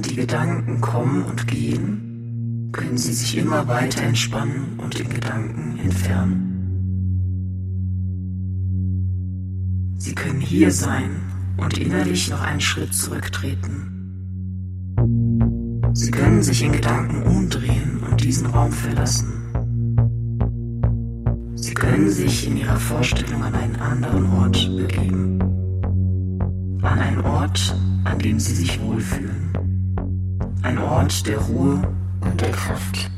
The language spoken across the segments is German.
Während die Gedanken kommen und gehen, können Sie sich immer weiter entspannen und den Gedanken entfernen. Sie können hier sein und innerlich noch einen Schritt zurücktreten. Sie können sich in Gedanken umdrehen und diesen Raum verlassen. Sie können sich in Ihrer Vorstellung an einen anderen Ort begeben. An einen Ort, an dem Sie sich wohlfühlen. Ein Ort der Ruhe und der Kraft.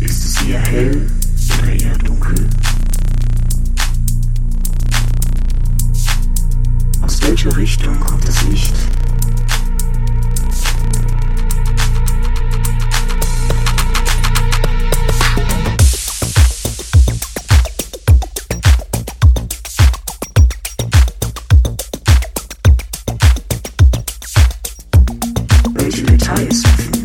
Ist es eher hell oder eher dunkel? Aus welcher Richtung kommt das Licht? Welche Details befinden